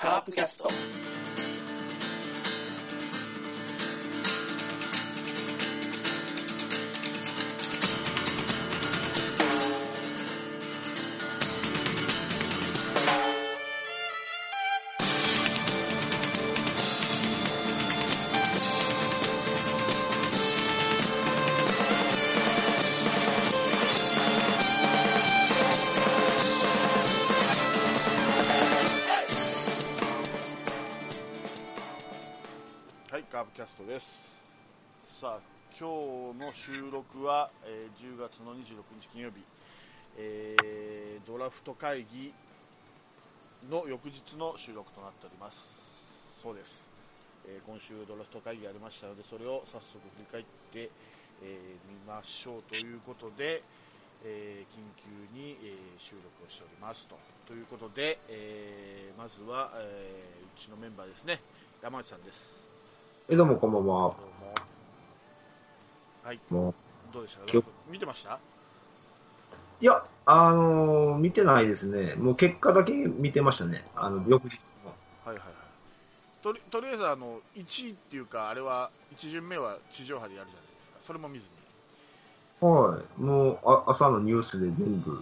カープキャスト。フト会議の翌日の収録となっております。そうです。えー今週ドラフト会議ありましたので、それを早速振り返って、えー見ましょうということで、えー緊急に、えー収録をしておりますと。ということで、えーまずは、えーうちのメンバーですね、山内さんです。え、どうもこんばんは。はい、どうでした？見てました？いや、あのー見てないですね。もう結果だけ見てましたね。あの、翌日の。はいはいはい。とりとりあえずあの1位っていうか、あれは1巡目は地上波でやるじゃないですか、それも見ずに。はい。もうあ、朝のニュースで全部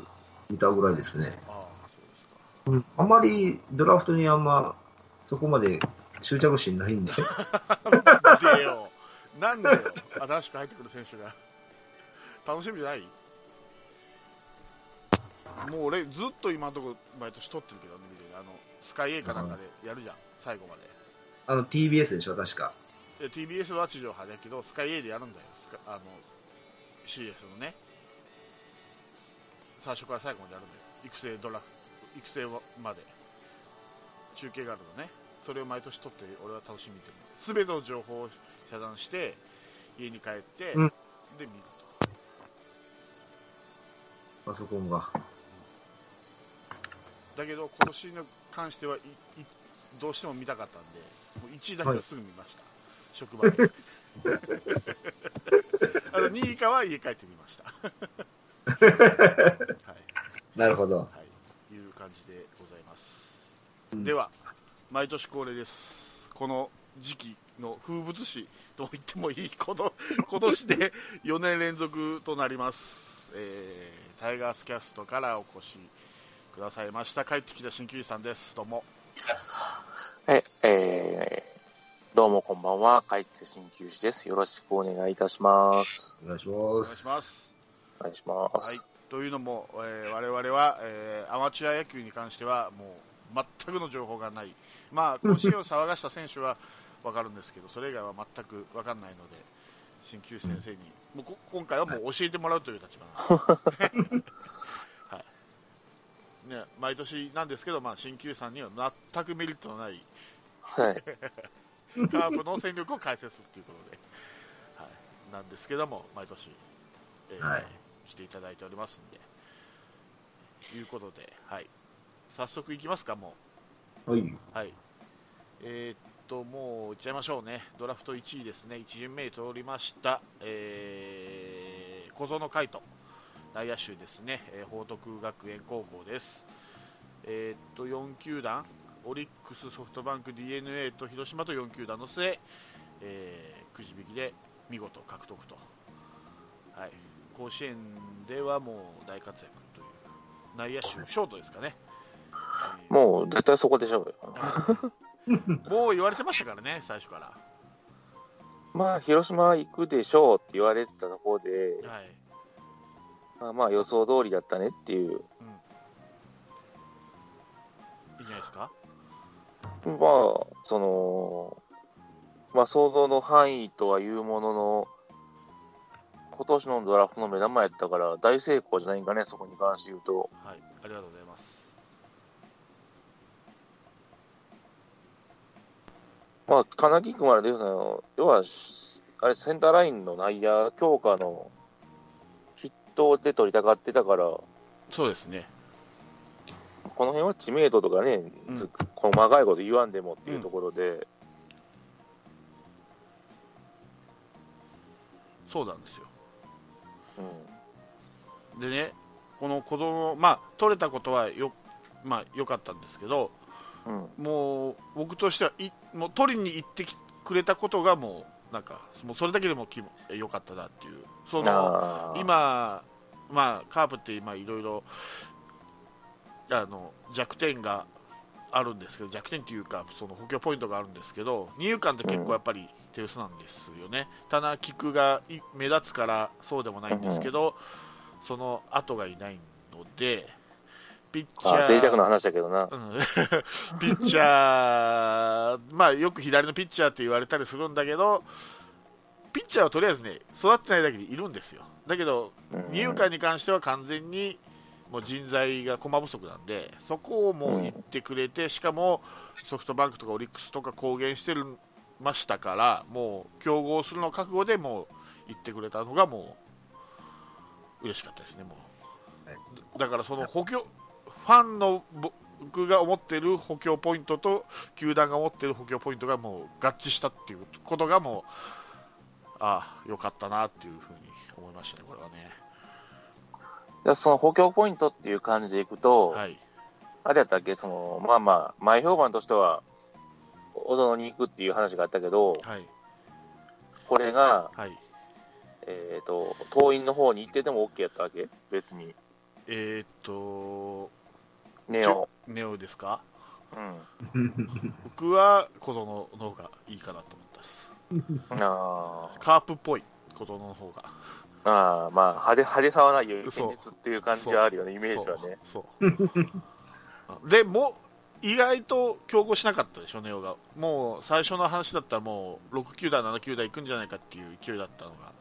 見たぐらいですね。ああ、そうですか。うん。あまりドラフトにあんま、そこまで執着心ないんで。なんでよ、なんでよ、新しく入ってくる選手が。楽しみじゃない？もう俺、ずっと今のところ毎年撮ってるけどね、あのスカイ A かなんかでやるじゃん、最後まで。あの、TBS でしょ、確か。で TBS は地上波だけど、スカイ A でやるんだよ、スカあの CS のね、最初から最後までやるんだよ、育成ドラフ育成まで、中継があるのね、それを毎年撮って、俺は楽しみに見てる。すべての情報を遮断して、家に帰って、うん。で見るパソコンが。と。だけど、今年に関してはいいどうしても見たかったんで、もう1位だけはすぐ見ました、職場で。あの2位以下は家帰ってみました。はいなるほど。はい、いう感じでございます。うんでは、毎年恒例です。この時期の風物詩と言ってもいい、こ の今年で4年連続となります、えータイガースキャストからお越しくださいました。帰ってきた鍼灸師さんです。どうも。はい、えー、どうもこんばんは、帰って鍼灸師です。よろしくお願いいたします。お願いしお願います。します。お願いします。はい、というのも、えー我々は、えーアマチュア野球に関してはもう全くの情報がない、まあ、甲子園を騒がした選手は分かるんですけど、それ以外は全く分かんないので、鍼灸師先生に、もうこ今回はもう教えてもらうという立場なんです、は いね、毎年なんですけど、まあ、鍼灸師さんには全くメリットのないはい。カープの戦力を解説ということで、はい、なんですけども、毎年、えーはいしていただいておりますんで、いうことで、はい、早速いきますか、もはい。う。はい。えーっと、もういっちゃいましょうね。ドラフト1位ですね。1巡目に通りました、えー、小園海斗。内野手ですね。えー報徳学園高校です。えーっと、4球団、オリックス、ソフトバンク、d n a と広島と4球団の末、えーくじ引きで見事獲得と。はい。甲子園ではもう大活躍という。内野手、ショートですかね。えーもう絶対そこでしょうよ。もう言われてましたからね、最初から。まあ、広島行くでしょうって言われてたところで、はい。まあまあ予想通りだったねっていう、うん。いいんじゃないですか？まあ、その、まあ想像の範囲とはいうものの、今年のドラフトの目玉やったから大成功じゃないんかね、そこに関して言うと。はい。ありがとうございます。まあ、金木君はあれですね、要は、あれ、センターラインの内野強化の筆頭で取りたがってたから、そうですね。この辺は知名度とかね、うんつ細かいこと言わんでもっていうところで、そうなんですよ。うんでね、この小園、まあ、取れたことはよ,、まあ、よかったんですけど、うん。もう僕としてはいもう取りに行ってきくれたことがもうなんかもうそれだけでも良かったなっていう。その今、まあ、カープって今いろいろあの弱点があるんですけど弱点っていうかその補強ポイントがあるんですけど二遊間って結構やっぱり手薄なんですよね、ただキックがい目立つからそうでもないんですけど、その後がいないのでピッチャーあ贅沢な話だけどな。うん ピッチャー、まあ、よく左のピッチャーって言われたりするんだけど、ピッチャーはとりあえずね、育ってないだけでいるんですよ。だけど、うん二遊間に関しては完全にもう人材が駒不足なんで、そこをもう言ってくれて、しかもソフトバンクとかオリックスとか公言してるましたから、もう競合するの覚悟でもう言ってくれたのがもう嬉しかったですね、もう。だからその補強、ファンの僕が思ってる補強ポイントと球団が思ってる補強ポイントがもう合致したっていうことがもうああよかったなっていうふうに思いましたね、これはね。でその補強ポイントっていう感じでいくと、はい、あれやったっけ、その、まあまあ、前評判としては、小園に行くっていう話があったけど、はい、これが、はい。えっ、と、党員の方に行ってても OK やったわけ？別に。えー、っと、ネオ。ネオですか？うん。僕は小園の方がいいかなと思ったです。あーカープっぽい小園の方が。あー、まあ、派手、派手さはないよ。現実っていう感じはあるよね、イメージはね。そうでも意外と競合しなかったでしょ、ネオがもう最初の話だったらもう6球団、7球団行くんじゃないかっていう勢いだったのが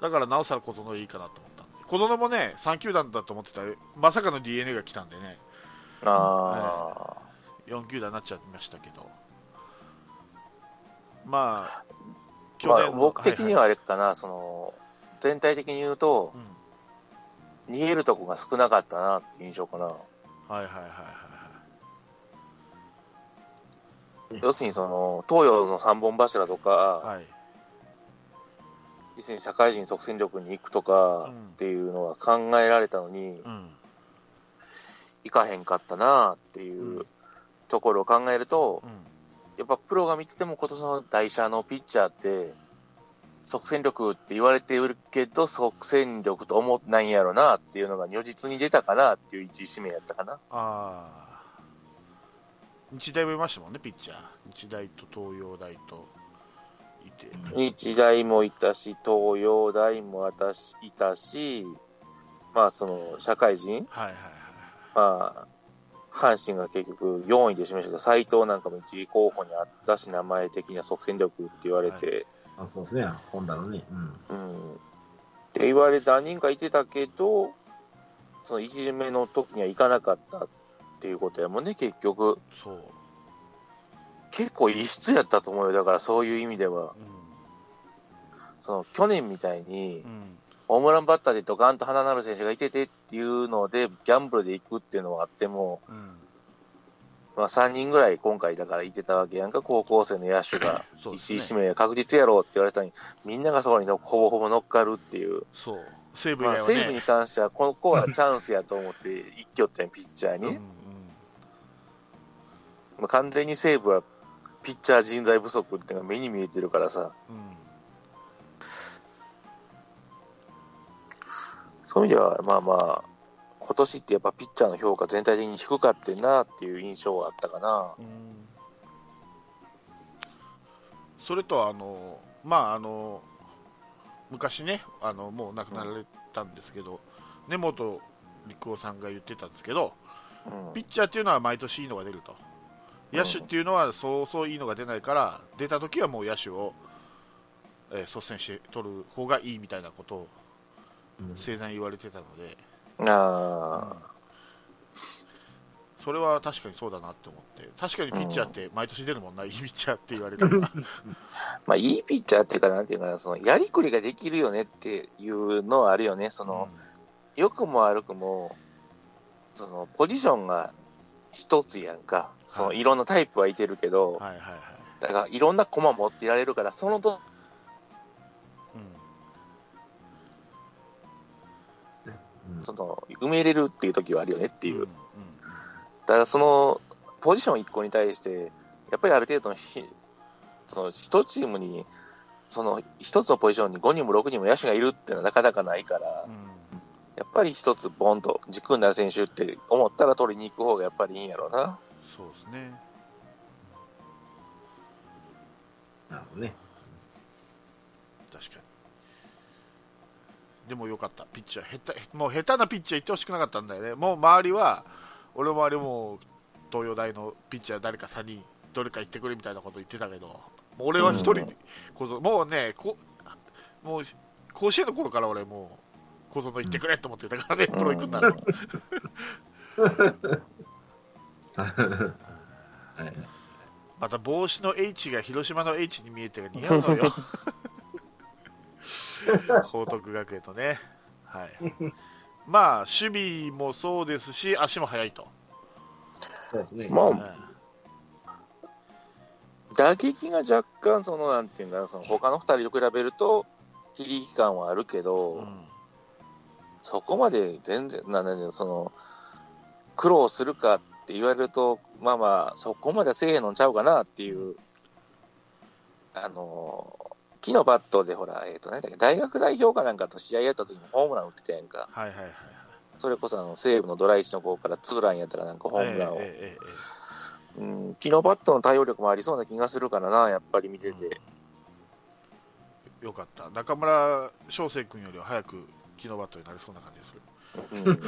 だからなおさら小園いいかなと思ったんで小園もね3球団だと思ってたらまさかの d n a が来たんでねあ4球団になっちゃいましたけど。まああ。まあ、の僕的にははあれかな、その、全体的に言うとい、逃げるとこが少なかったなっていう印象かな。はいはいはいはい。はい要するにその、東洋の三本柱とか、はい。要するに社会人即戦力に行くとかうんっていうのが考えられたのに、うん行かへんかったなっていうところを考えると、うん。やっぱプロが見てても今年の台車のピッチャーって、即戦力って言われてるけど、即戦力と思ってないんやろなっていうのが如実に出たかなっていう一位指名やったかな。ああ日大もいましたもんねピッチャー。日大と東洋大といて。日大もいたし、東洋大も私いたし、まあその社会人、はいはいはいまあ、阪神が結局4位で示したけど、斎藤なんかも一位候補にあったし、名前的には即戦力って言われて、あそうですね、本田のね。うん。うん。って言われて何人かいてたけど、その1巡目の時には行かなかったっていうことやもんね、結局。そう、結構異質やったと思うよ。だからそういう意味では。その去年みたいにう、んホームランバッターでドカンと鼻なる選手がいててっていうので、ギャンブルで行くっていうのはあっても、うん。まあ3人ぐらい今回だからいてたわけやんか、高校生の野手が。そうです1ね位指名確実やろうって言われたのに、みんながそこにほぼほぼ乗っかるっていう。そう。西武以まあ、西武にね、関しては、この子はチャンスやと思って一挙ってんピッチャーに。ね、うんうん。まあ、完全に西武はピッチャー人材不足っていうのが目に見えてるからさ、うんそういう意味では、まあまあ、今年ってやっぱピッチャーの評価全体的に低かってんなっていう印象はあったかな。うん。それとあのまああの昔ねあのもう亡くなられたんですけど、根本陸夫さんが言ってたんですけどうん。ピッチャーっていうのは毎年いいのが出ると。野手っていうのはそうそういいのが出ないから出た時はもう野手を、えー率先して取る方がいいみたいなことをうん生前言われてたので。あそれは確かにそうだなって思って。確かにピッチャーって毎年出るもんないいピッチャーって言われたら。まあ、いいピッチャーっていうか、なんていうかな、そのやりくりができるよねっていうのはあるよね。その、良くも悪くも、そのポジションが一つやんか。そのはいいろんなタイプはいてるけど、はいはいはい、だからいろんな駒持ってられるから、そのと、その埋めれるっていう時はあるよねっていう、うんだからそのポジション1個に対して、やっぱりある程度のひその1チームに、その1つのポジションに5人も6人も野手がいるっていうのはなかなかないから、うんやっぱり1つボンと軸になる選手って思ったら取りに行く方がやっぱりいいんやろうな。そうですね。なるほどね。確かに。でもよかった、ピッチャー、下手もう下手なピッチャー行ってほしくなかったんだよね、もう周りは、俺の周りも東洋大のピッチャー、誰か3人、どれか行ってくれみたいなこと言ってたけど、もう俺は1人で、小園もうねこ、もう甲子園の頃から俺、もう小園行ってくれと思ってたからね、プロ行くんなら。はい。また帽子の H が広島の H に見えて似合うのよ 報徳学園とね。はい。まあ守備もそうですし足も速いと、そうですね。まうんあ、打撃が若干、そのなんていうんだろう、その他の2人と比べると、非力感はあるけど、うん。そこまで全然、なんだろうその、苦労するかって言われると、まあまあ、そこまでせえへんのんちゃうかなっていう、あのー木のバットでほら、えっ、と、何だっけ、大学代表かなんかと試合やった時にホームラン打ってたやんか。はいはいはいはいそれこそあの西武のドライチの方からツーランやったかなんかホームランを。えええええうん、木のバットの対応力もありそうな気がするからな、やっぱり見てて。えよかった中村翔成君よりは早く木のバットになりそうな感じがする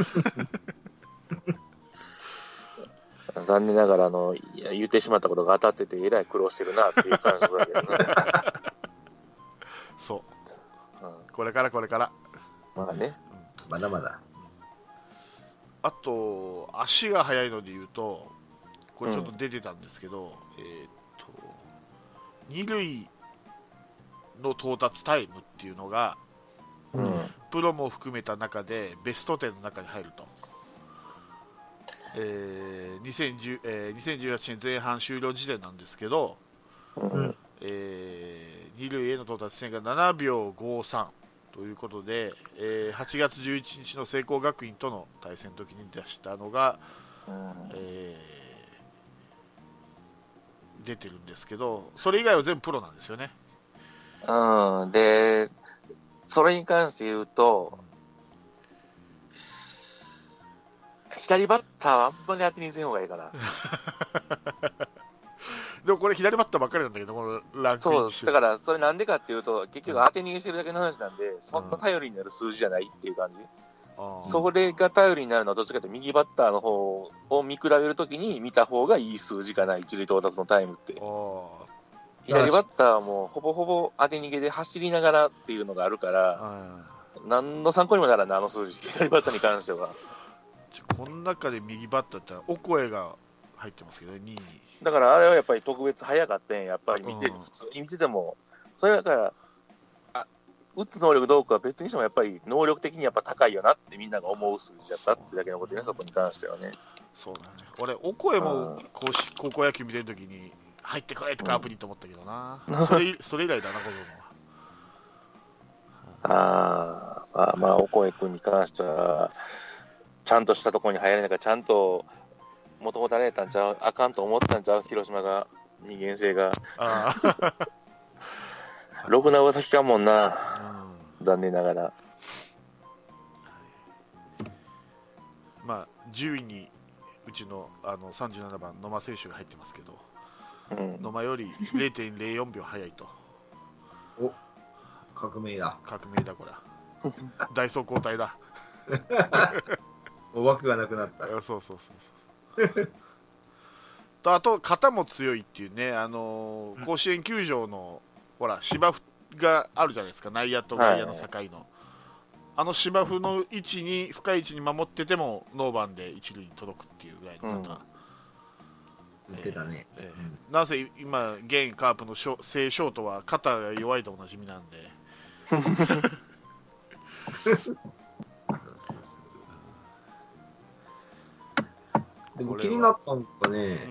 うん、残念ながらあの言ってしまったことが当たってて、えらい苦労してるなっていう感じだけどな。そううん、これからこれからまあね。まだまだ。あと足が速いので言うとこれちょっと出てたんですけど、えーっと二塁の到達タイムっていうのがうん。プロも含めた中でベスト10の中に入ると、えー2010えー2018年前半終了時点なんですけど、うん。えー二塁への到達点が7秒53ということで、えー8月11日の聖光学院との対戦の時に出したのが、うんえー出てるんですけどそれ以外は全部プロなんですよね。うん、で、それに関して言うと、左バッターはあんまり当てにせん方がいいかな。でもこれ左バッターばっかりなんだけど、このランクそう、だから、それなんでかっていうと、結局当て逃げしてるだけの話なんで、そんな頼りになる数字じゃないっていう感じ。それが頼りになるのは、どっちかというと、右バッターの方を見比べるときに見た方がいい数字かな、一塁到達のタイムって左バッターはもう、ほぼほぼ当て逃げで走りながらっていうのがあるから、あ何の参考にもならない、あの数字、左バッターに関しては。ーこの中で右バッターってオコエが入ってますけどね、2位に。だからあれはやっぱり特別早かったんややっぱり見て、うん普通に見てても、それだから、あ打つ能力どうかは別にしてもやっぱり能力的にやっぱ高いよなってみんなが思う数字だったってだけのことね、そこに関してはね。そうだね。俺、オコエもうん高し高校野球見てるときに、入ってくれってカープにと思ったけどな。それ それ以来だな、子供は。ああ、まあ、おこえ君に関しては、ちゃんとしたところに入らないから、ちゃんと、もともとあれやったんちゃう、あかんと思ったんちゃう、広島が、人間性が。あー ろくな噂聞かんもんな、うん残念ながら。まあ、10位にうちのあの37番、野間選手が入ってますけど、うん、野間より0.04秒早いと、革命だ。革命だ、これ。ダイソー交代だ。もう枠がなくなった。あ そうそうそうそう。とあと、肩も強いっていうね、あのー甲子園球場の、ほら、芝生があるじゃないですか、内野と外野の境の。あの芝生の位置に、深い位置に守ってても、ノーバンで一塁に届くっていうぐらいの肩。言ってたね。ええなぜ今、現カープの正ショートは肩が弱いとおなじみなんで、そうそうそうでも気になったんがね、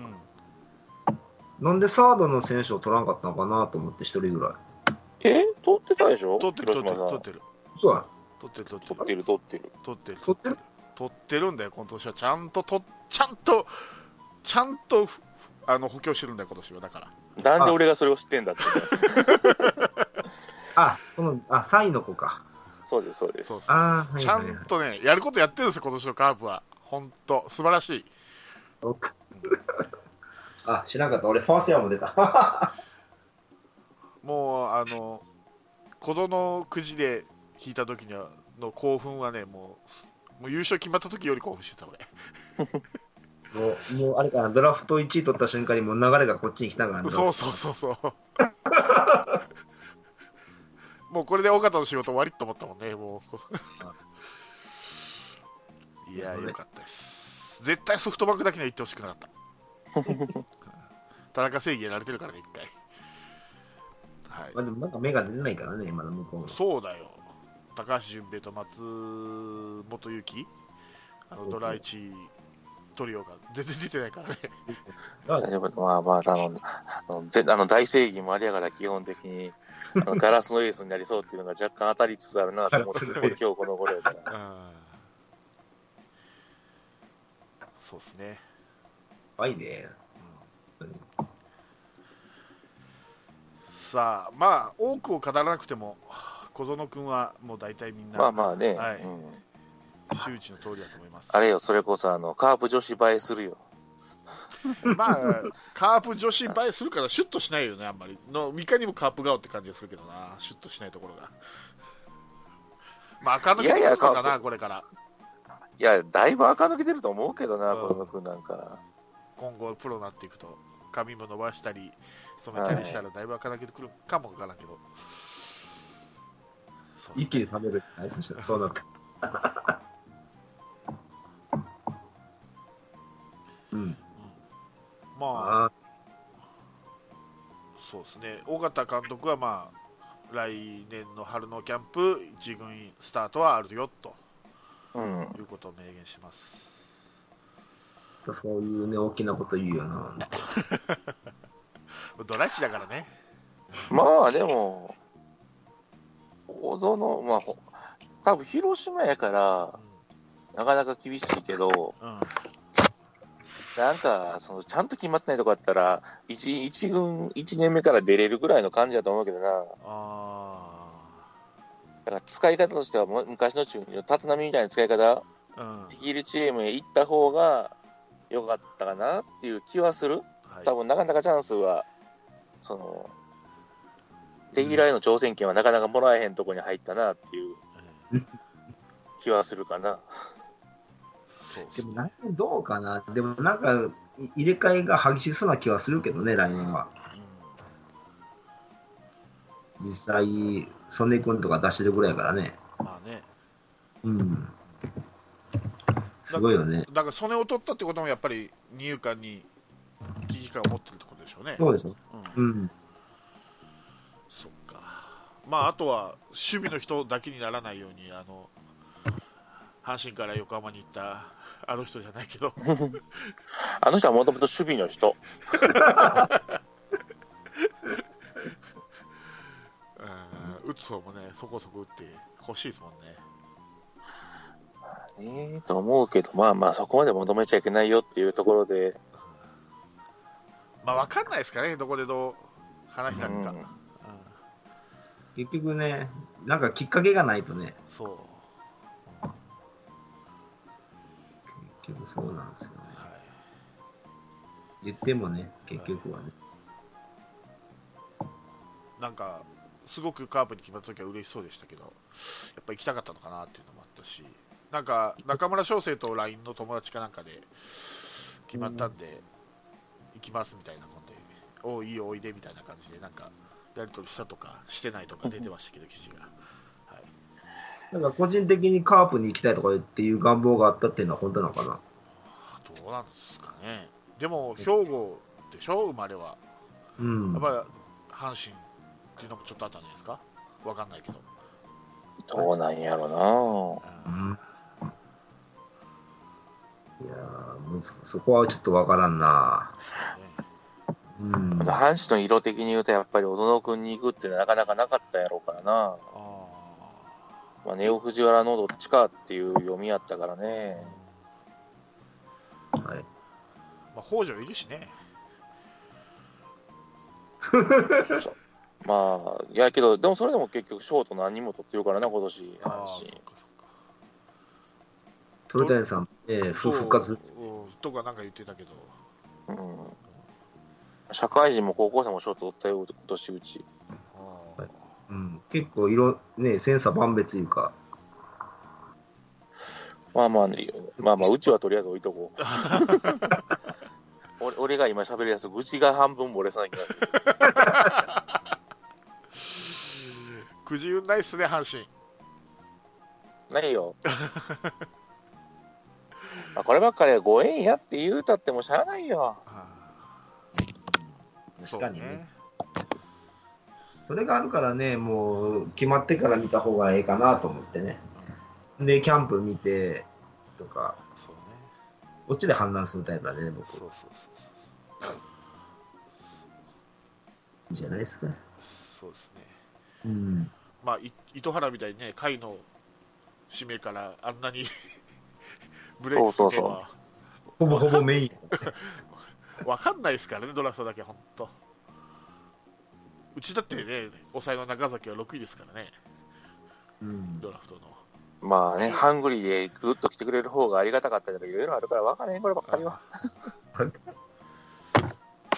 うん。なんでサードの選手を取らんかったのかなと思って、一人ぐらい。え？取ってたでしょ？取ってる、取ってる。そうや。取ってる取ってる。取ってる取ってる。取ってる。取ってる？取ってるんだよ今年は。ちゃんととちゃんとちゃんとあの補強してるんだよ今年は。だから。なんで俺がそれを知ってんだって。あ、この、あ、3位の子か。そうです、そうです。ちゃんとねやることやってるんですよ今年のカープは。本当素晴らしいあ、知らなかった。俺、ファースヤーも出た。もうあの小園くじで引いた時にはの興奮はねもうもう優勝決まった時より興奮してた俺 もう、もうあれかな、ドラフト1位取った瞬間にもう流れがこっちに来たからね。そうそうそうそう もうこれで尾形の仕事終わりと思ったもんねもういやよかったです絶対ソフトバンクだけには行ってほしくなかった。田中正義やられてるからね一回。はい。まあ、でもなんか目が出ないからね、まだ向こうの。そうだよ。高橋純平と松本裕樹。あのドラ1トリオが全然出てないからね。大丈夫。まあまあ、あの、あのぜあの大正義もありやから基本的に、あのガラスのエースになりそうっていうのが若干当たりつつあるなと思って、今日この頃やから。うんそうですね。怖いね。さあまあ多くを語らなくても小園君はもう大体みんなまあまあね、はい。うん、周知の通りだと思います。あれよ、それこそあの、カープ女子映えするよ。まあカープ女子映えするからシュッとしないよねあんまり。のいかにもカープ顔って感じがするけどな。シュッとしないところが。まあ垢抜けてくるのかなこれからいや、だいぶ垢抜けてると思うけどな、うん小野君なんか。今後プロになっていくと髪も伸ばしたり染めたりしたらだいぶ垢抜けてくるかもわからんけど、一気に冷める。はい、そしたらそうなった。うん。まああそうですね尾形監督はまあ来年の春のキャンプ一軍スタートはあるよとうん。いうことを明言しますあ、そういうね、大きなこと言うよな。ドライチだからねまあでも、小園、まあ、ほ多分広島やから、なかなか厳しいけど、うん、うんなんか、そのちゃんと決まってないとこあったら、一一軍、1年目から出れるぐらいの感じだと思うけどな。あだから使い方としては、もう昔の中日の立浪みたいな使い方、あうんできるチームへ行った方が良かったかなっていう気はする。はい多分なかなかチャンスは、その、手嫌いの挑戦権はなかなかもらえへんとこに入ったなっていううん気はするかな。でも来年どうかな。でもなんか、い入れ替えが激しそうな気はするけどね、来年は。実際、ソネ君とか出してるぐらいやからね。うんまあねうん。すごいよね。だからそれを取ったってこともやっぱり二遊間に危機感を持ってるってことでしょうねそうでしょ。うんうん。そっかまああとは守備の人だけにならないようにあの阪神から横浜に行ったあの人じゃないけど あの人はもともと守備の人。打つ方もねそこそこ打ってほしいですもんね。ええと思うけど、まあまあそこまで求めちゃいけないよっていうところで、まあ分かんないですかねどこでどう話がうん。か、うん。結局ね、なんかきっかけがないとね、そう、結局そうなんですよね。はい、言ってもね、結局はね。なんかすごくカープに決まった時は嬉しそうでしたけどやっぱ行きたかったのかなっていうのもあったしなんか中村翔成と LINE の友達かなんかで決まったんで、行きますみたいなことでおういいよおいでみたいな感じでなんかやり取りしたとかしてないとか出てましたけど記事が、はい、なんか個人的にカープに行きたいとかっていう願望があったっていうのは本当なのかな？どうなんですかね。でも兵庫でしょ？生まれは。うん。やっぱり阪神っていうのもちょっとあったんじゃないですか？わかんないけど、どうなんやろうんうんいやーむずそこはちょっとわからんな。ねうん。な。阪神の色的に言うと、やっぱり小園君に行くっていうのはなかなかなかったやろうからな。まあ、ネオ藤原のどっちかっていう読みやったからね。はい。まあ、北条いるしね。まあ、いやけど、でもそれでも結局、ショート何人も取ってるからな、今年、阪神。鳥谷さん、えー、復復活。とかなんか言ってたけど、うん。社会人も高校生もショート取ったよ、今年うち。うん、結構色、ね、千差万別いうか、まあまあ、ね、まあまあ、うちはとりあえず置いとこう。俺俺が今喋るやつ、愚痴が半分漏れそうな気がする。くじ運ないっすね、阪神。ないよ。まあこればっかりはご縁やって言うたってもしゃあないよ。確かにね。それがあるからね、もう決まってから見た方がええかなと思ってね。で、キャンプ見てとか、そうね。こっちで判断するタイプなんでね、僕。そうそういいじゃないですか。そう。そうですね。うん。まあ、い糸原みたいにね、回の締めからあんなに ブレイクするのはほぼほぼメイン。わかんないですからね、ドラフトだけ、本当。うちだってね、抑えの中崎は6位ですからね、うん。ドラフトの。まあね、ハングリーでぐっと来てくれる方がありがたかったけど、いろいろあるから分からへん、こればっかりは。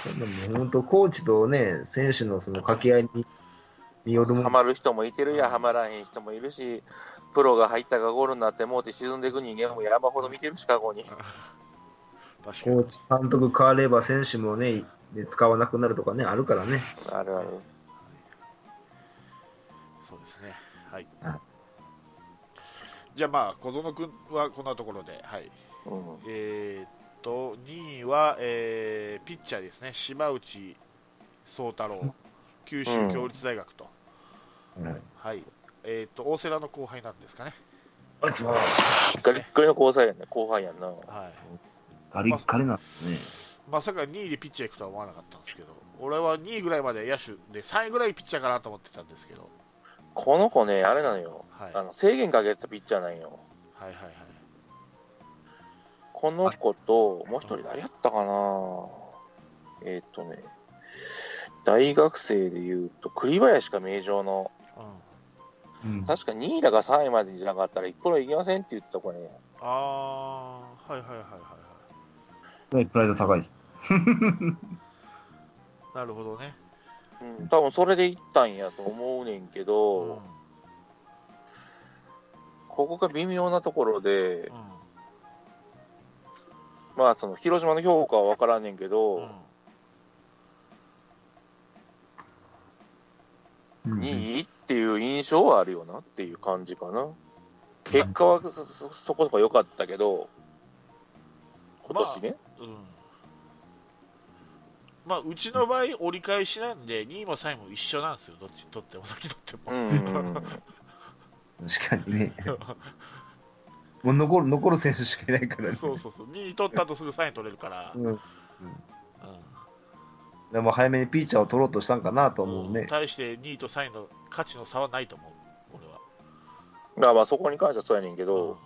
そんなもう本当、コーチとね、選手のその掛け合いにによるもの。ハマる人もいてるや、ハマらへん人もいるし、プロが入ったがゴールになってもうて沈んでいく人間も山ほど見てるし、過去に。確かコに。ーチ、監督変われば選手もね、で使わなくなるとかね、あるからね。あるある。そうですね。はいはい。じゃあまあ、小園君はこんなところで、はい。うん。えーっと、2位は、えーピッチャーですね、島内宗太郎、九州共立大学と。はい。はい。えーっと、大瀬良の後輩なんですかね。あ、そう。ガリッガリの後輩やんね、後輩やんな。はい。ガリッガリなんですね。まさか2位でピッチャー行くとは思わなかったんですけど、俺は2位ぐらいまで野手で3位ぐらいピッチャーかなと思ってたんですけど、この子ね、あれなのよ。はい、あの制限かけてたピッチャーなんよ。はいはいはい。この子と、もう一人誰やったかなえーっ、とね、大学生で言うと、栗林か名城の、うん、うん。確か2位だか3位までじゃなかったら一プロ行きませんって言ってた子ね。ああ、はいはいはいはいはい。プライド高いです。なるほどね。うん、多分それで行ったんやと思うねんけうん。ど、ここが微妙なところで、うん。まあその広島の評価は分からんねんけど、うんうん2位？っていう印象はあるよなっていう感じかな。結果はそそそこそこ良かったけど、今年ね、うん。まあ、うちの場合、折り返しなんで、2位も3位も一緒なんですよ、どっち取っても、先取っても。うんうんうん、確かにね。もう残る、残る選手しかいないからね。そうそうそう、2位取ったとすぐ3位取れるから、うん。うんでも早めにピッチャーを取ろうとしたんかなと思うね。対して2位と3位の価値の差はないと思う、俺は。まあまあそこに関してはそうやねんけど、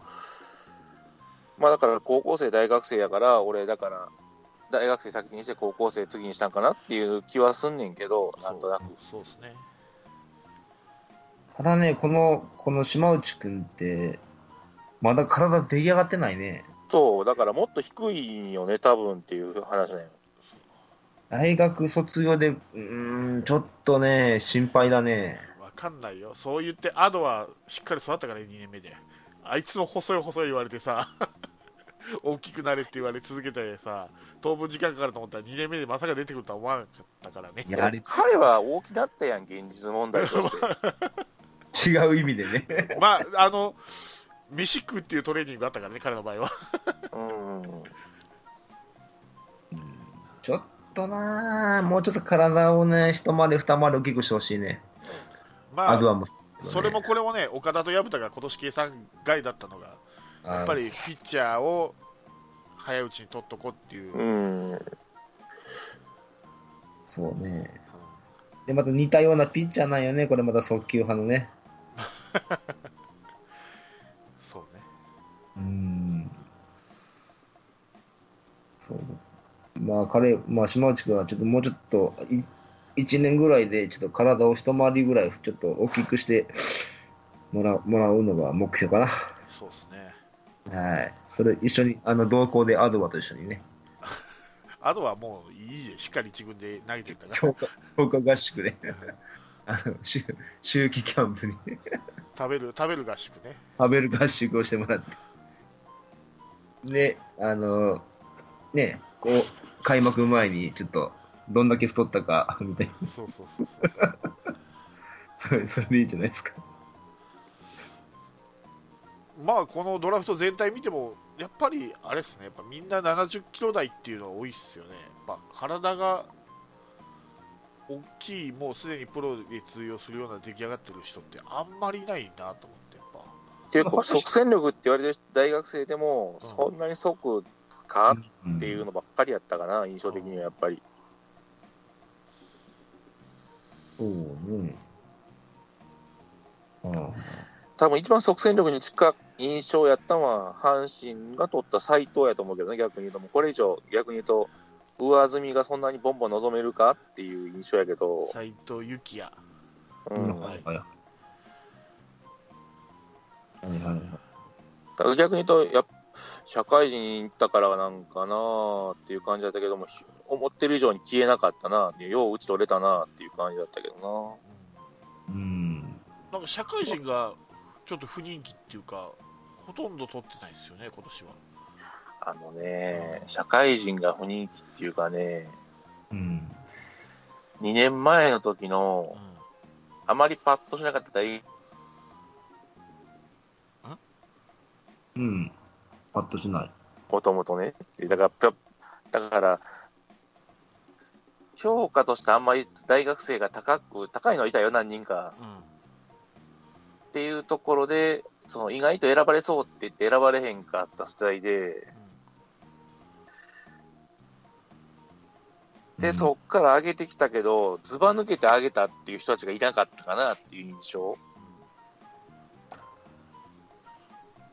まあだから高校生、大学生やから、俺だから、大学生先にして高校生次にしたんかなっていう気はすんねんけど、なんとなく。そうですね。ただね、この、この島内くんって、まだ体出来上がってないね。そう、だからもっと低いよね、多分っていう話なんよ。大学卒業で、うーん、ちょっとね、心配だね。わかんないよ。そう言って、アドはしっかり育ったからね、2年目で。あいつも細い細い言われてさ、大きくなれって言われ続けてさ、当分時間かかると思ったら2年目でまさか出てくるとは思わなかったからね。いや、あれ、彼は大きなったやん、現実問題として。違う意味でね。まあ、あの、飯食うっていうトレーニングがあったからね、彼の場合は。うんうん。ちょっとなあもうちょっと体をね、一回り二回り大きくしてほしいね。まあ、それもこれもね、岡田と薮田が今年計算外だったのが、やっぱりピッチャーを早いうちに取っとこうっていう。うんそうね。で、また似たようなピッチャーなんよね、これまた速球派のね。そうね。うん。そう。まあ、彼、まあ、島内君はちょっともうちょっと、1年ぐらいでちょっと体を一回りぐらいちょっと大きくしてもらう もらうのが目標かな。そうですね。はい。それ一緒に、あの、同行でアドバと一緒にね、あとはもういいで、しっかり自分で投げてるから。強化、強化合宿で、あの、秋秋季キャンプに食べる、食べる合宿ね。食べる合宿をしてもらって。で、あの、ね、こう、開幕前にちょっと、どんだけ太ったか、みたいな。そうそうそうそう。それ、それでいいじゃないですか。まあこのドラフト全体見てもやっぱりあれですねやっぱみんな70キロ台っていうのが多いですよねやっぱ体が大きいもうすでにプロで通用するような出来上がってる人ってあんまりいないなと思ってやっぱ結構即戦力って言われてる大学生でも、うんそんなに即かうんっていうのばっかりやったかな、印象的にはやっぱり。そうね。ああ多分一番即戦力に近い印象やったのは、阪神が取った斎藤やと思うけどね、逆に言うと、これ以上、逆に言うと、上積みがそんなにボンボン望めるかっていう印象やけど、斎藤幸也うん、はいはい。はいはいはい。だから逆に言うと、やっ社会人に行ったからなんかなーっていう感じだったけども、ひ思ってる以上に消えなかったな、よう打ち取れたなっていう感じだったけどうん。なんか社会人がちょっと不人気っていうかほとんど取ってないですよね今年はな。あのね、社会人が不人気っていうかね、うん。2年前の時の、あまりパッとしなかった大うん？パッとしない。もともとね。だから、だから、評価としてあんまり大学生が高く、高いのはいたよ、何人か。うん、うんっていうところで、その意外と選ばれそうって言って選ばれへんかった世代で、で、そっから上げてきたけど、ずば抜けて上げたっていう人たちがいなかったかなっていう印象。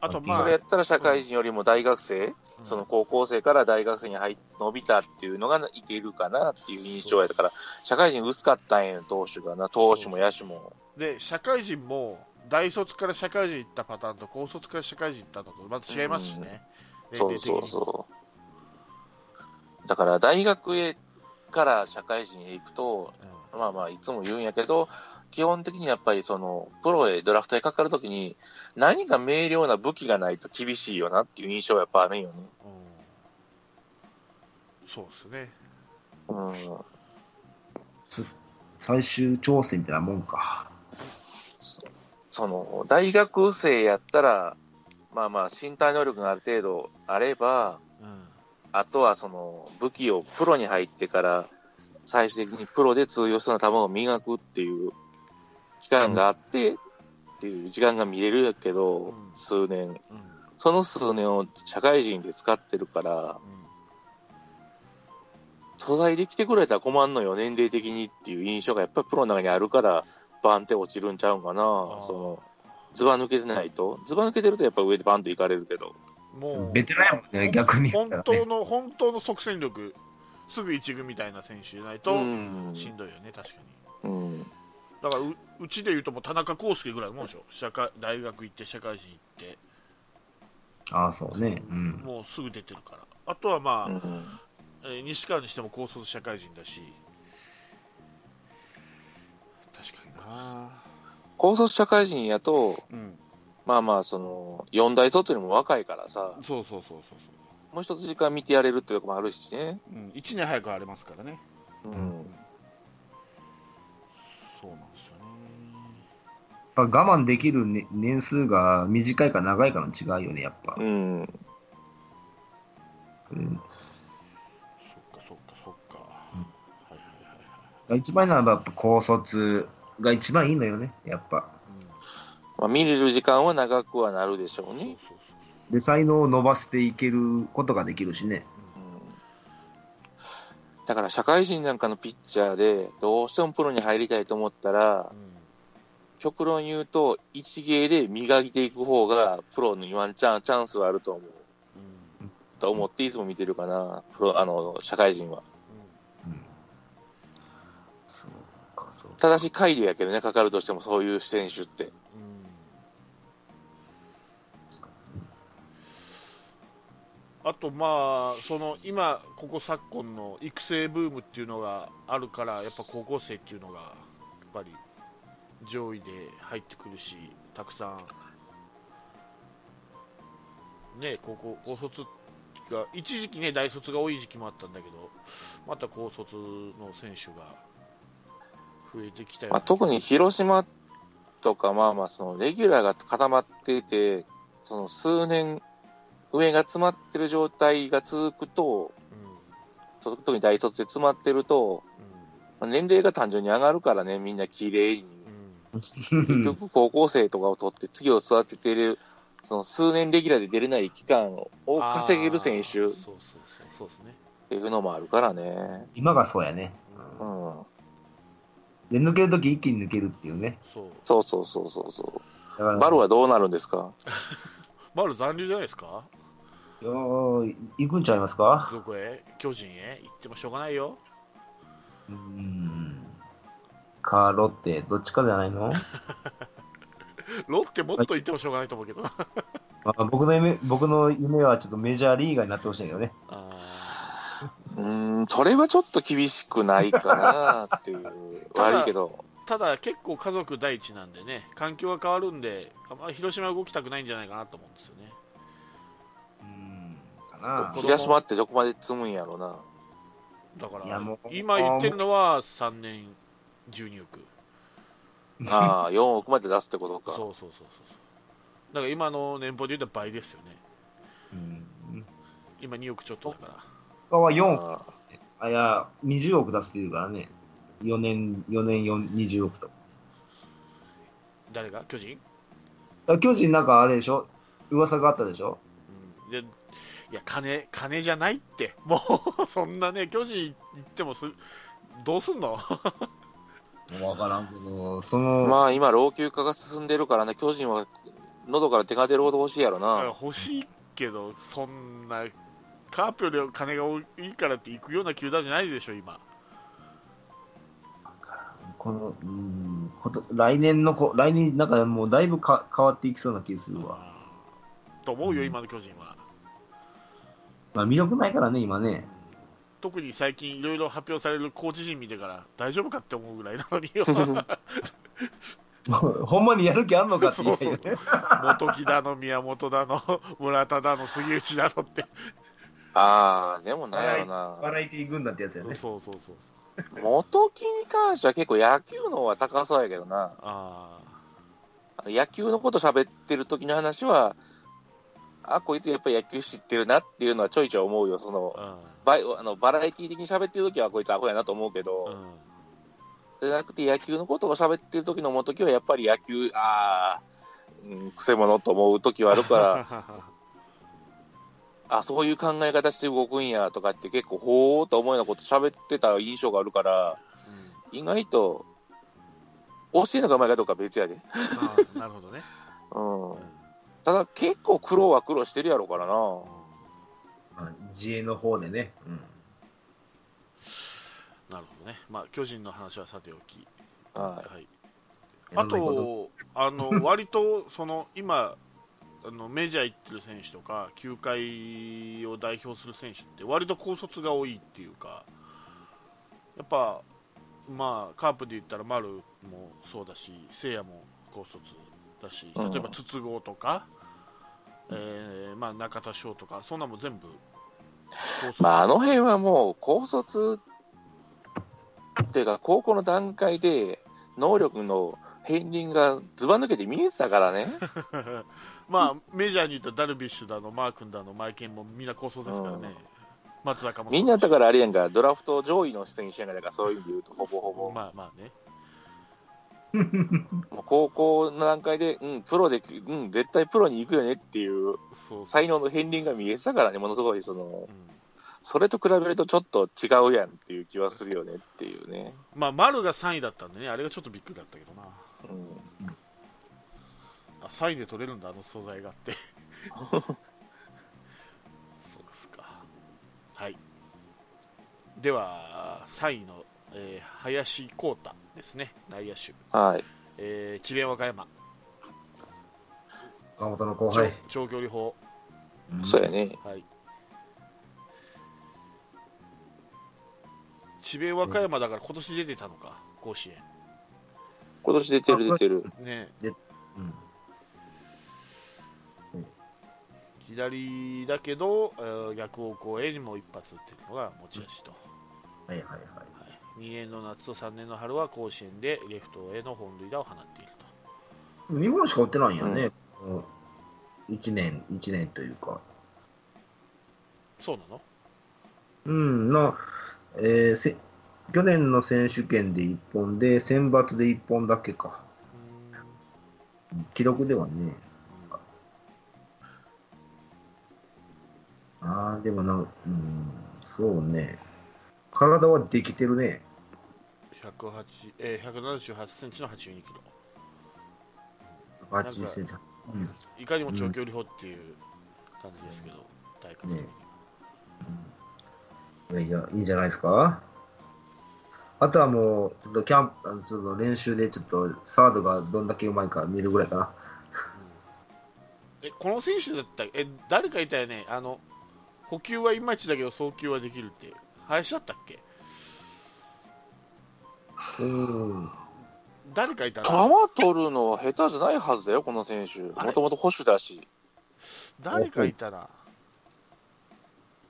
あとまあそれやったら社会人よりも大学生、その高校生から大学生に入って伸びたっていうのがいけるかなっていう印象やだから、社会人薄かったんや、投手がな、投手も野手も。で社会人も大卒から社会人行ったパターンと高卒から社会人行ったのとまた違いますしね、そうそうう。そう。だから大学へから社会人へ行くと、ん。まあまあいつも言うんやけど、基本的にやっぱりそのプロへドラフトへかかるときに何か明瞭な武器がないと厳しいよなっていう印象はやっぱあるんよね。うんそうですねうん。最終調整みたいなもんか。その大学生やったら、まあまあ身体能力がある程度あれば、うんあとはその武器をプロに入ってから最終的にプロで通用するような球を磨くっていう期間があって、っていう時間が見れるけど、うん数年。うんその数年を社会人で使ってるから、素材で来てくれたら困んのよ、年齢的にっていう印象がやっぱりプロの中にあるから、バンって落ちるんちゃうんかなー。その、ズバ抜けてないと。ズバ抜けてるとやっぱ上でバンと行かれるけど。もうベテランやもんね、逆に言本ったら、ね。当の本当の即戦力すぐ一軍みたいな選手じゃないとうんしんどいよね確かにうん。だからううちでいうともう田中康介ぐらいのもんでしょ？社会大学行って社会人行って。ああ、そうね。うん。もうすぐ出てるから。あとはまあ、うんえー西川にしても高卒社会人だし。確かにな。高卒社会人やと、うん。まあまあ、その、四大卒よりも若いからさ、そうそうそうそうもう一つ時間見てやれるっていうとこもあるしね。うん、1年早くありますからね。うん。ぱ我慢できる、ね、年数が短いか長いかの違いよね、やっぱ。うん。それそっかそっかそっか、うんはいはいはいはい一番いいのはやっぱ高卒が一番いいのよね、やっぱ。まあ、見れる時間は長くはなるでしょううん、ね。で、才能を伸ばしていけることができるしね。だから社会人なんかのピッチャーでどうしてもプロに入りたいと思ったらうん極論言うと一芸で磨いていく方がプロにワンチャンチャンスはあると思う。うんと思っていつも見てるかな、プロあの社会人は。うん。そうか、そうか。ただし、会議やけどね、かかるとしても、そういう選手って。うんあとまあその今ここ昨今の育成ブームっていうのがあるからやっぱ高校生っていうのがやっぱり上位で入ってくるしたくさん。ね高校高卒が一時期ね大卒が多い時期もあったんだけどまた高卒の選手が増えてきたよ。まあ、特に広島とか、まあまあ、そのレギュラーが固まっていて、その数年、上が詰まってる状態が続くと、その特に大卒で詰まってると、まあ年齢が単純に上がるからね、みんな綺麗に。結局、高校生とかを取って、次を育てている、その数年レギュラーで出れない期間を稼げる選手っあーそうそうそうそうですね、ていうのもあるからね。今がそうやね。うん。で、抜けるとき一気に抜けるっていうね。そうそうそうそうそう。バルはどうなるんですかマル残留じゃないですかいや行くんちゃいますかどこへ巨人へ行ってもしょうがないようーん。か、ロッテ、どっちかじゃないの？ロッテもっと行ってもしょうがないと思うけどなまあ、僕の夢、僕の夢はちょっとメジャーリーガーになってほしいんだけどね。あうーん、それはちょっと厳しくないかなっていう。悪いけど。ーただ結構家族第一なんでね環境が変わるんであまり広島は動きたくないんじゃないかなと思うんですよねうーん。かな広島ってどこまで積むんやろうな。だから今言ってるのは3年12億ああ、4億まで出すってことか。そうそうそうそう。だから今の年俸で言うと倍ですよね。うん。今2億ちょっとだから。他は4億。ああ、いや、20億出すっていうからね。4年、4年4 20億と。誰が？巨人、だから巨人なんかあれでしょ？噂があったでしょ？うん、でいや金金じゃないって。もうそんなね巨人行ってもすどうすんの？わからんけど、そあの、まあ今、老朽化が進んでるからね、巨人は喉から手が出るほど欲しいやろな。欲しいけどそんなカープより金が多いからって行くような球団じゃないでしょ今この、うん、こと来年のこ、来年、なんかもうだいぶか変わっていきそうな気がするわ。と思うよ、うん今の巨人は。まあ魅力ないからね、今ね。特に最近いろいろ発表されるコーチ陣見てから大丈夫かって思うぐらいなのによ ほんまにやる気あんのかって言そうそうね。元木だの宮本だの 村田だの杉内だのってああ、でもなんやろな。バラエティー軍団ってやつやね。そうそうそうそう元木に関しては結構野球の方は高そうやけどな。あ野球のこと喋ってる時の話は、あ、こいつやっぱ野球知ってるなっていうのはちょいちょい思うよ。その、あバイあのバラエティ的に喋ってる時はこいつアホやなと思うけど、うん。うんじゃなくて野球のことを喋ってる時の元木はやっぱり野球、ああ、うん、くせ者と思う時はあるから、あ、そういう考え方して動くんやとかって結構ほーっと思うようなこと喋ってた印象があるから、意外と、教えるのがうまいかどうかは別やで。なるほどね、うん。うん。ただ結構苦労は苦労してるやろうからな。まあ自衛の方でね。うん。なるほどね、まあ、巨人の話はさておき、ははい、あと、あの 割とその今あの、メジャー行ってる選手とか、球界を代表する選手って、割と高卒が多いっていうか、やっぱ、まあ、カープで言ったら丸もそうだし、聖夜も高卒だし、うん例えば筒香とか、えーまあ、中田翔とか、そんなもん全部。まあ、あの辺はもう高卒っていうか、高校の段階で能力の片鱗がずば抜けて見えてたからね。まあ、メジャーに言ったらダルビッシュだの、マー君だの、マイケンもみんな高卒ですからね、松坂もみんなだからあれやんか、ドラフト上位の選手やんか、だからそういう意味で言うと、ほぼほぼ。まあまあね、もう高校の段階で、うん、プロで、うん、絶対プロに行くよねっていう才能の片鱗が見えてたからね、ものすごいその、うん、それと比べるとちょっと違うやんっていう気はするよねっていうね。まあ、丸が3位だったんでね、あれがちょっとびっくりだったけどな。うん、あ3位で取れるんだ、あの素材がって。そうですか。はい。では、3位のえー林光太ですね。内野手、はい。えー智弁和歌山。岡本の後長輩。長距離砲、うん。そうやね。はい、智弁和歌山だから今年出てたのか甲子園。今年出てる出てる。ね。うん。左だけど、えー逆方向へにも一発打ってるのが持ち味と、はいはいはい。はい、2年の夏と3年の春は甲子園でレフトへの本塁打を放っていると日本しか売ってないんやね。1年、一年というか。そうなの？うん、な、えーせ去年の選手権で1本で、選抜で1本だけか。記録ではね。ああ、でもな、うん、そうね。体はできてるね。108えー、178センチの82キロ80センチ。うん。いかにも長距離砲っていう感じですけど、体格的には、いやいや、いいんじゃないですか？あとはもう、ちょっとキャンプ、ちょっと練習でちょっとサードがどんだけうまいか見るぐらいかな。えこの選手だったえ誰かいたよね？あの補給はいまいちだけど送球はできるって林だったっけ？うん。誰かいた球の取るのは下手じゃないはずだよ、この選手。もともと保守だし。誰かいたな。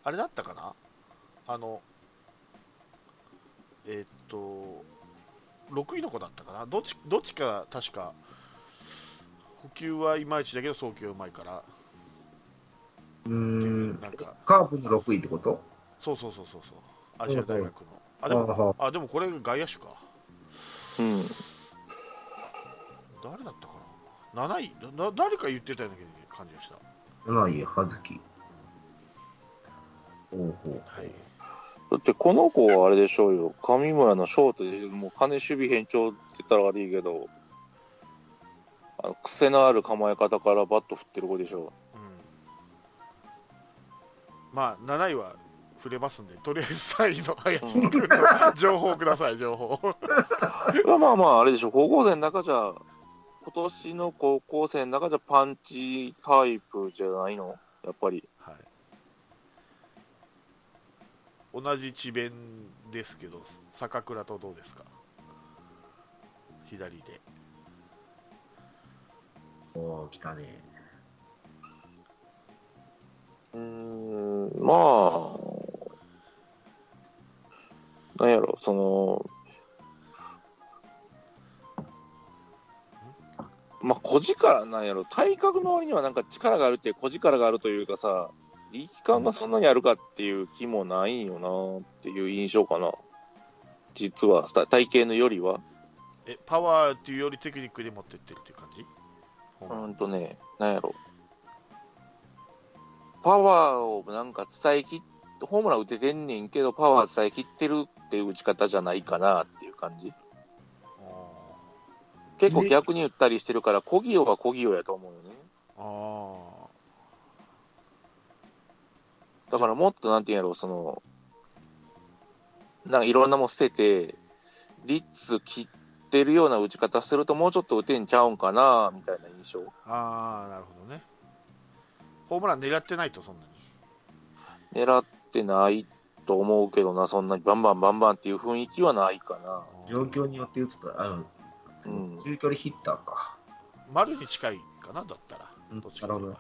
あれだったかな？あのえーっと6位の子だったかな？どっちどっちか確か補給はいまいちだけど送球はうまいから。うーん。なんか。カープの6位ってこと？そうそうそうそうそう。アジア大学のああでもはあでもこれ外野手かうん。誰だったかな7位だ誰か言ってたような感じがした7位、葉月。ほうほう。はいだってこの子はあれでしょうよ。上村のショートで、もう金守備変調って言ったら悪いけど、あの癖のある構え方からバット振ってる子でしょ。うんまあ7位は触れますんでとりあえず3位の林君の情報ください情報 まあまあまあ、あれでしょ。高校生の中じゃ、今年の高校生の中じゃパンチタイプじゃないの？やっぱり。はい同じ智弁ですけど坂倉とどうですか？左でおー、来たね。うーん、まあ、なんやろ、その、まあ、小力なんやろ、体格の割にはなんか力があるって、小力があるというかさ、力感がそんなにあるかっていう気もないんよなっていう印象かな。実は、た体型のよりは。えパワーっていうよりテクニックで持ってってるっていう感じ？うーんとね、なんやろ。パワーをなんか伝えきっホームラン打ててんねんけど、パワー伝えきってるっていう打ち方じゃないかなっていう感じ。結構逆に打ったりしてるから、小ギオは小ギオやと思うよね。あだからもっとなんていうんやろ、その、なんかいろんなもん捨てて、率切ってるような打ち方すると、もうちょっと打てんちゃうんかな、みたいな印象。ーあーなるほどねホームラン狙ってないとそんなに狙ってないと思うけどな、そんなにバンバンバンバンっていう雰囲気はないかな。状況によって打つと、あの、うん中距離ヒッターか。丸に近いかなだったらうんどっちかなる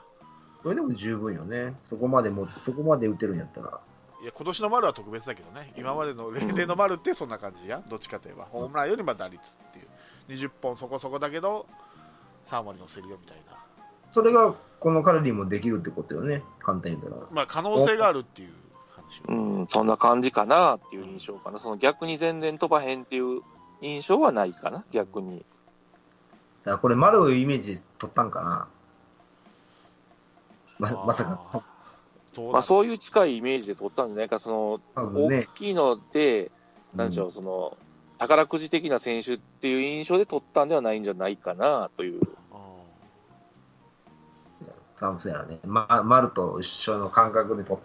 それでも十分よね。そこまでも、そこまで打てるんやったら。いや今年の丸は特別だけどね今までの例年の丸ってそんな感じやんどっちかといえばホームランよりま打率っていう20本そこそこだけど3割乗せるよみたいなそれが、この彼にもできるってことよね。簡単に言ったら。まあ可能性があるっていう話をうん、そんな感じかなっていう印象かな。その逆に全然飛ばへんっていう印象はないかな、逆に。だからこれ、丸をイメージ取ったんかな。ままさか、まあそういう近いイメージで取ったんじゃないか、その、大。きいので、なんでしょう、うんその、宝くじ的な選手っていう印象で取ったんではないんじゃないかなという。あ多分そうやね。ま、丸と一緒の感覚で取っ